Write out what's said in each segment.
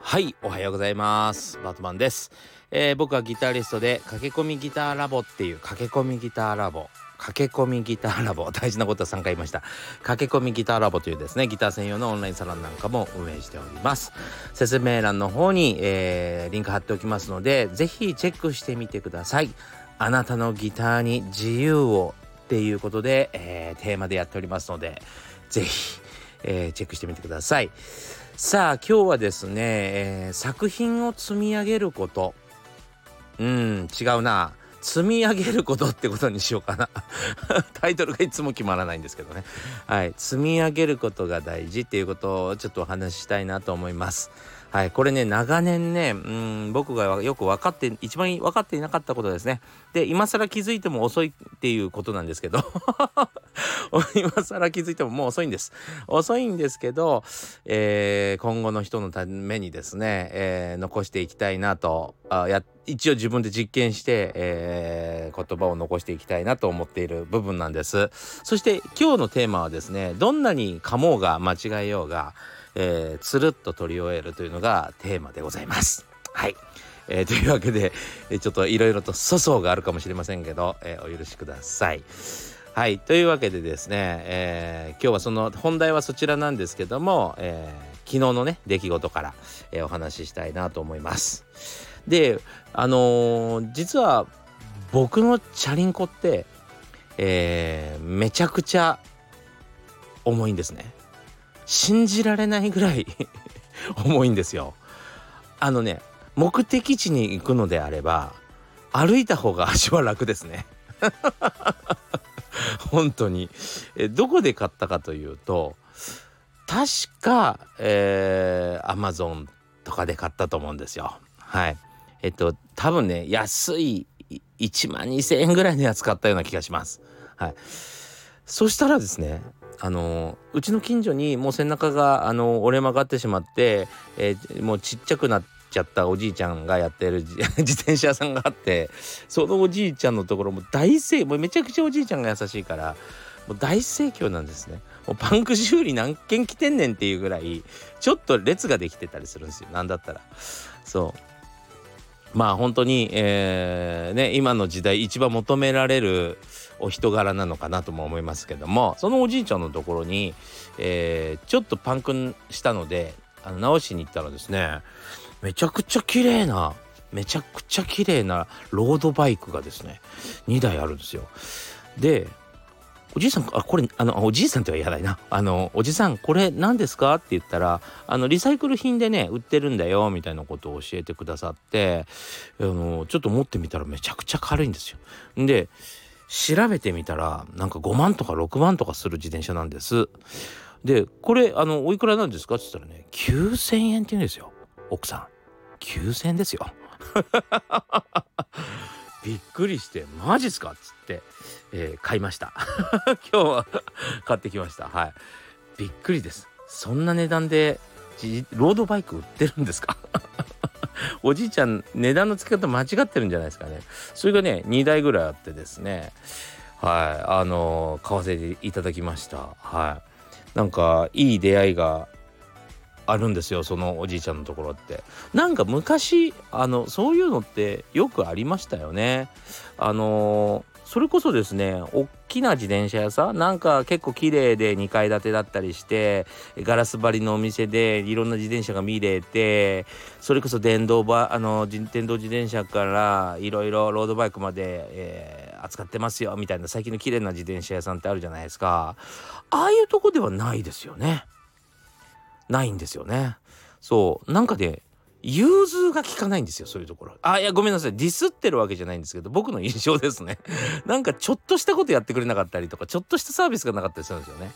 はいおはようございます。バートマンです、えー、僕はギタリストで駆け込みギターラボっていう駆け込みギターラボ。駆け込みギターラボ。大事なことは3回言いました。駆け込みギターラボというですねギター専用のオンラインサロンなんかも運営しております。説明欄の方に、えー、リンク貼っておきますのでぜひチェックしてみてください。あなたのギターに自由をっていうことで、えー、テーマでやっておりますのでぜひ、えー、チェックしてみてください。さあ今日はですね、えー、作品を積み上げること。うん違うな。積み上げることってことにしようかな。タイトルがいつも決まらないんですけどね。はい積み上げることが大事っていうことをちょっとお話ししたいなと思います。はい、これね長年ねうん僕がよく分かって一番分かっていなかったことですね。で今更気づいても遅いっていうことなんですけど。今更気づいてももう遅いんです。遅いんですけど、えー、今後の人のためにですね、えー、残していきたいなとあや一応自分で実験して、えー、言葉を残していきたいなと思っている部分なんです。そして今日のテーマはですねどんなに噛もうが間違えようがえー、つるっと取り終えるというのがテーマでございます。はい。えー、というわけで、えー、ちょっといろいろと粗相があるかもしれませんけど、えー、お許しください。はい。というわけでですね、え、今日はその本題はそちらなんですけども、え、昨日のね、出来事から、え、お話ししたいなと思います。で、あの、実は僕のチャリンコって、え、めちゃくちゃ重いんですね。信じられないぐらい 重いんですよ。あのね目的地に行くのであれば歩いた方が 足は楽ですね。本当にえどこで買ったかというと確かえー、Amazon とかで買ったと思うんですよ。はい。えっと多分ね安い1万2,000円ぐらいのやつ買ったような気がします。はい。そしたらですねあのうちの近所にもう背中があの折れ曲がってしまって、えー、もうちっちゃくなっちゃったおじいちゃんがやってる 自転車屋さんがあってそのおじいちゃんのところも大盛もうめちゃくちゃおじいちゃんが優しいからもう大盛況なんですね。もうパンク修理何件来てんねんっていうぐらいちょっと列ができてたりするんですよなんだったら。そうまあ本当に、えー、ね今の時代一番求められるお人柄なのかなとも思いますけどもそのおじいちゃんのところに、えー、ちょっとパンクしたのであの直しに行ったらですねめちゃくちゃ綺麗なめちゃくちゃ綺麗なロードバイクがですね2台あるんですよ。でおじいさん、あ、これ、あの、おじいさんって言わないな。あの、おじさん、これ何ですか？って言ったら、あの、リサイクル品でね、売ってるんだよ、みたいなことを教えてくださって、あの、ちょっと持ってみたらめちゃくちゃ軽いんですよ。で、調べてみたらなんか5万とか6万とかする自転車なんです。でこれあのおいくらなんですか？って言ったらね9,000円って言うんですよ奥さん9,000円ですよ。びっくりして「マジっすか?」っつって、えー、買いました。今日は買ってきました。はい。びっくりです。そんな値段でロードバイク売ってるんですか？おじいちゃん値段の付け方間違ってるんじゃないですかね。それがね2台ぐらいあってですね。はい。あの買わせていただきました。はい。なんかいい出会いがあるんですよそのおじいちゃんのところって。なんか昔あのそういうのってよくありましたよね。あのそれこそですね大きな自転車屋さんなんか結構綺麗で2階建てだったりしてガラス張りのお店でいろんな自転車が見れてそれこそ電動バあの電動自転車からいろいろロードバイクまで、えー、扱ってますよみたいな最近の綺麗な自転車屋さんってあるじゃないですか。ああいうとこではないですよね。ないんですよね。そう。なんかね融通が効かないんですよそういうところ。あいやごめんなさい。ディスってるわけじゃないんですけど僕の印象ですね。なんかちょっとしたことやってくれなかったりとかちょっとしたサービスがなかったりするんですよね。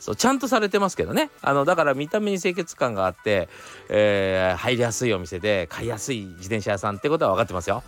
そうちゃんとされてますけどね。あのだから見た目に清潔感があって、えー、入りやすいお店で買いやすい自転車屋さんってことは分かってますよ。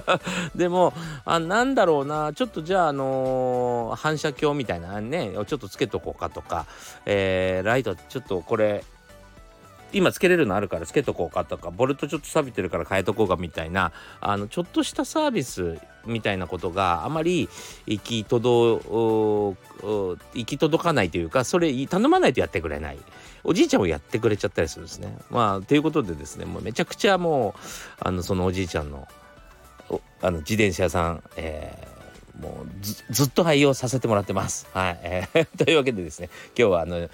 でもあなんだろうな。ちょっとじゃあ、あのー、反射鏡みたいなねちょっとつけとこうかとか、えー、ライトちょっとこれ今つけれるのあるからつけとこうかとかボルトちょっと錆びてるから変えとこうかみたいなあのちょっとしたサービスみたいなことがあまり行き届行き届かないというかそれ頼まないとやってくれないおじいちゃんもやってくれちゃったりするんですね。まあということでですねもうめちゃくちゃもうあのそのおじいちゃんのあの自転車屋さん、えーもうずっと愛用させてもらってます。はい、えー、というわけでですね今日はあの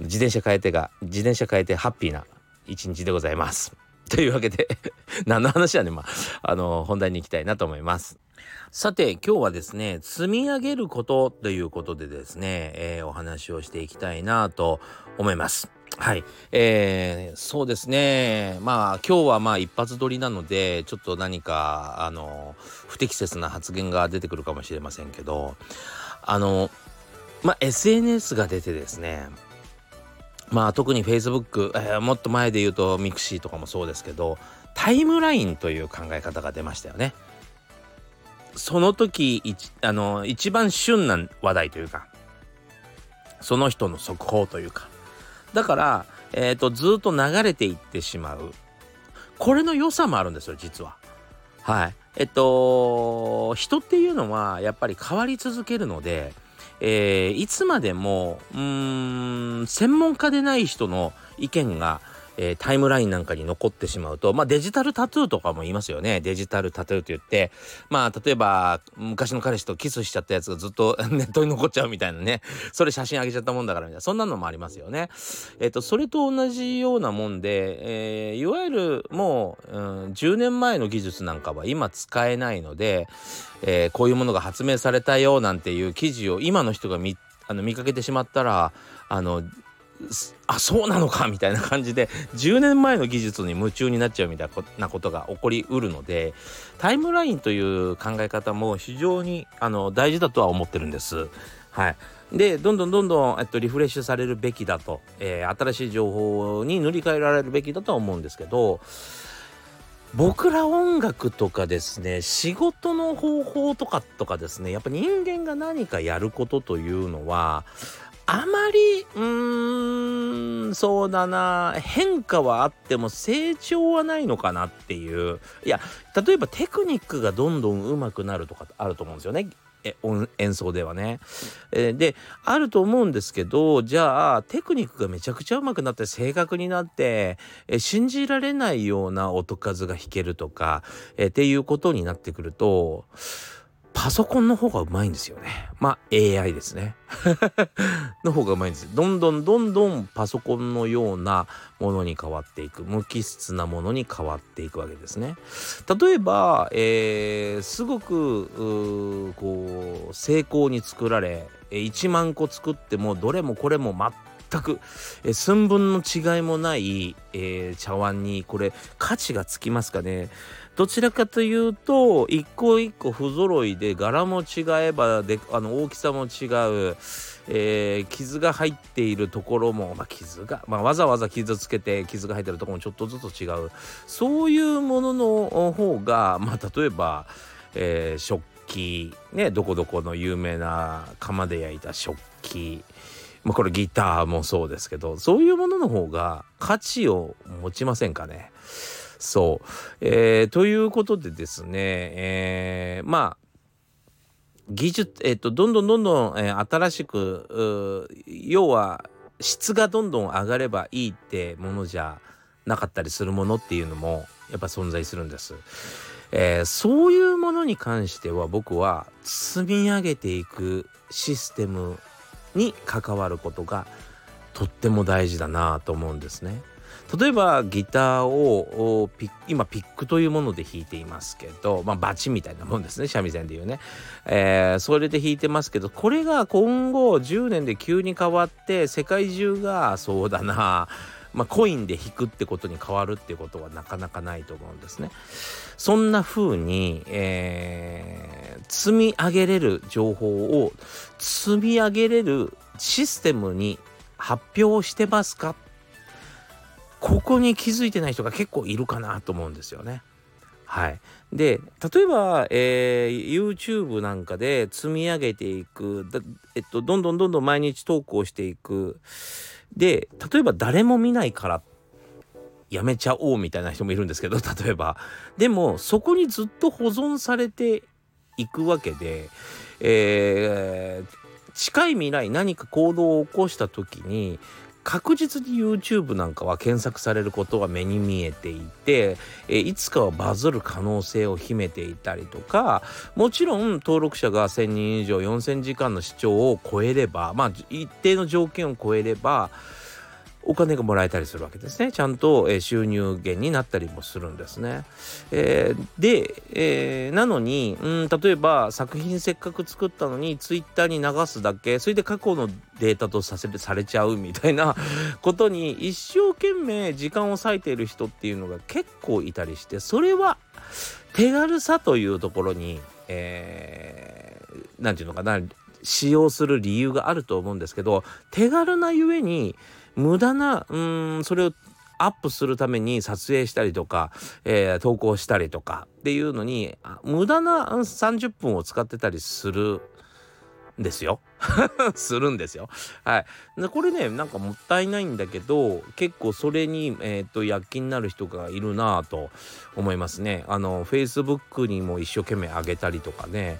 自転車変えてが自転車変えてハッピーな一日でございます。というわけで 何の話はねまああの本題に行きたいなと思います。さて今日はですね積み上げることということでですね、えー、お話をしていきたいなと思います。はい、えー、そうですねまあ今日はまあ一発撮りなのでちょっと何かあの不適切な発言が出てくるかもしれませんけどあのまあ SNS が出てですねまあ特に Facebook、えー、もっと前で言うと mixi とかもそうですけどタイムラインという考え方が出ましたよね。その時あの一番旬な話題というかその人の速報というかだから、えーと、ずっと流れていってしまうこれの良さもあるんですよ実は。はいえっと人っていうのはやっぱり変わり続けるので、えー、いつまでもうん専門家でない人の意見がえー、タイムラインなんかに残ってしまうと、まあ、デジタルタトゥーとかも言いますよね。デジタルタトゥーと言ってまあ例えば昔の彼氏とキスしちゃったやつがずっと ネットに残っちゃうみたいなね。それ写真あげちゃったもんだからみたいな。そんなのもありますよね。えっ、ー、とそれと同じようなもんで、えー、いわゆるもう、うん、10年前の技術なんかは今使えないので、えー、こういうものが発明されたよなんていう記事を今の人が見あの見かけてしまったらあのあそうなのかみたいな感じで10年前の技術に夢中になっちゃうみたいなことが起こりうるのでタイムラインという考え方も非常にあの大事だとは思ってるんです。はい、でどんどんどんどん、えっと、リフレッシュされるべきだと、えー、新しい情報に塗り替えられるべきだとは思うんですけど僕ら音楽とかですね仕事の方法とかとかですねやっぱ人間が何かやることというのはあまりうーんそうだな変化はあっても成長はないのかなっていういや例えばテクニックがどんどん上手くなるとかあると思うんですよねえ演奏ではね。えー、であると思うんですけどじゃあテクニックがめちゃくちゃ上手くなって正確になって、え信じられないような音数が弾けるとか、えー、っていうことになってくるとパソコンの方がうまいんですよね。まあ AI ですね。の方がうまいんです。どんどんどんどんパソコンのようなものに変わっていく。無機質なものに変わっていくわけですね。例えば、えー、すごくこう成功に作られ1万個作ってもどれもこれも全く、え寸分の違いもない、えー、茶碗にこれ価値がつきますかね。どちらかというと一個一個不揃いで柄も違えばであの大きさも違う、えー、傷が入っているところも、まあ、傷が、まあ、わざわざ傷つけて傷が入ってるところもちょっとずつ違う。そういうものの方が、まあ、例えば、えー、食器ねどこどこの有名な釜で焼いた食器まあ、これギターもそうですけどそういうものの方が価値を持ちませんかね。そう。えー、ということでですね、えー、まあ、技術、えっ、と、どんどんどんどん、えー、新しく、要は、質がどんどん上がればいいってものじゃなかったりするものっていうのも、やっぱ存在するんです。えー、そういうものに関しては僕は積み上げていくシステムに関わることがとっても大事だなと思うんですね。例えばギターを今ピックというもので弾いていますけど、まあ、バチみたいなもんですね三味線でいうね、えー、それで弾いてますけどこれが今後10年で急に変わって世界中がそうだなまあ、コインで引くってことに変わるってことはなかなかないと思うんですね。そんな風に、えー、積み上げれる情報を積み上げれるシステムに発表してますか？ここに気づいてない人が結構いるかなと思うんですよね。はい、で例えば、えー、YouTube なんかで積み上げていくえっと、どんどんどんどん毎日投稿していくで例えば誰も見ないからやめちゃおうみたいな人もいるんですけど 例えば。でもそこにずっと保存されていくわけで、えー、近い未来何か行動を起こした時に確実に YouTube なんかは検索されることは目に見えていて、えいつかはバズる可能性を秘めていたりとかもちろん登録者が1,000人以上4,000時間の視聴を超えればまあ一定の条件を超えればお金がもらえたりするわけですねちゃんと、収入源になったりもするんですね。えー、で、えー、なのにん例えば作品せっかく作ったのにツイッターに流すだけそれで過去のデータとさせされちゃうみたいな ことに一生懸命時間を割いている人っていうのが結構いたりしてそれは手軽さというところに何、えー、て言うのかな使用する理由があると思うんですけど手軽なゆえに無駄なうんそれをアップするために撮影したりとか、えー、投稿したりとかっていうのに無駄な30分を使ってたりするんですよ。するんですよ。はい。これねなんかもったいないんだけど結構それに、えーと、躍起になる人がいるなぁと思いますね。あの Facebook にも一生懸命上げたりとかね。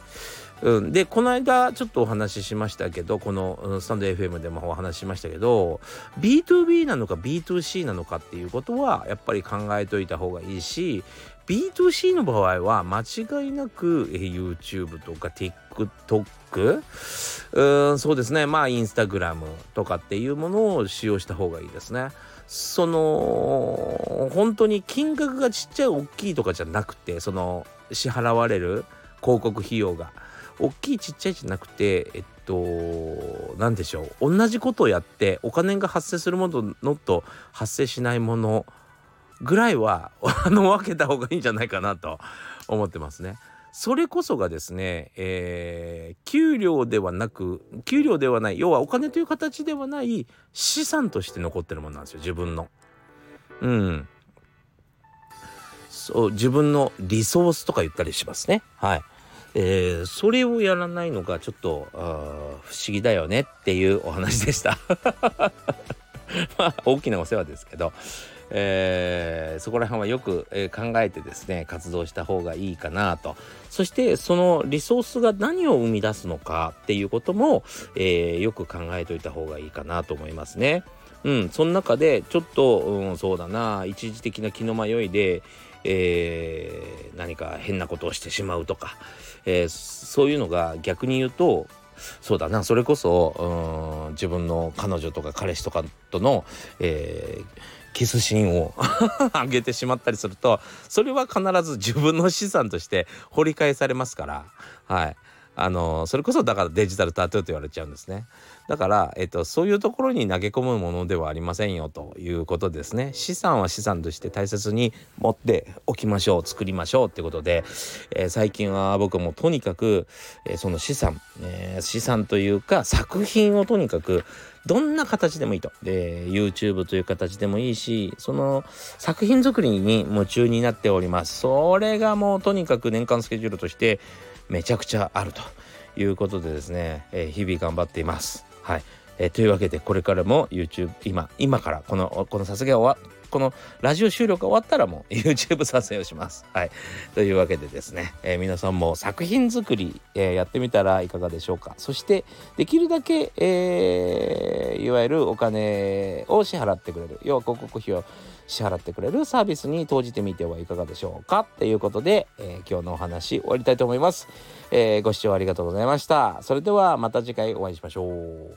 うん、でこの間ちょっとお話ししましたけどこのスタンド FM でもお話ししましたけど B2B なのか B2C なのかっていうことはやっぱり考えといた方がいいし B2C の場合は間違いなく YouTube とか TikTok うんそうですねまあ Instagram とかっていうものを使用した方がいいですね。その本当に金額がちっちゃい大きいとかじゃなくてその支払われる広告費用が。大きいちっちゃいじゃなくてえっと何でしょう同じことをやってお金が発生するもののと発生しないものぐらいは あの分けた方がいいんじゃないかなと思ってますね。それこそがですね、えー、給料ではなく給料ではない要はお金という形ではない資産として残ってるものなんですよ自分の。うん。そう自分のリソースとか言ったりしますね。はい。えー、それをやらないのがちょっと不思議だよねっていうお話でした。まあ大きなお世話ですけど、えー、そこら辺はよく、え、考えてですね活動した方がいいかなと。そしてそのリソースが何を生み出すのかっていうことも、えー、よく考えといた方がいいかなと思いますね。うん、その中でちょっと、うん、そうだな一時的な気の迷いで、えー、何か変なことをしてしまうとか、えー、そういうのが逆に言うとそうだなそれこそうん自分の彼女とか彼氏とかとの、えー、キスシーンを 上げてしまったりするとそれは必ず自分の資産として掘り返されますからはい。あのそれこそだからデジタルタトゥーと言われちゃうんですねだから、えっと、そういうところに投げ込むものではありませんよということですね資産は資産として大切に持っておきましょう作りましょうってことで、えー、最近は僕もとにかく、えー、その資産、えー、資産というか作品をとにかくどんな形でもいいと。で、YouTube という形でもいいし、その作品作りに夢中になっております。それがもうとにかく年間スケジュールとしてめちゃくちゃあるということでですね、えー、日々頑張っています。はい。えー、というわけでこれからも YouTube 今今からこのこの撮影は終わこのラジオ収録が終わったらもう YouTube 撮影をします。はい。というわけでですね、えー、皆さんも作品作り、えー、やってみたらいかがでしょうか。そしてできるだけ、えー、いわゆるお金を支払ってくれる要は広告費を支払ってくれるサービスに投じてみてはいかがでしょうかっていうことで、えー、今日のお話終わりたいと思います、えー、ご視聴ありがとうございましたそれではまた次回お会いしましょう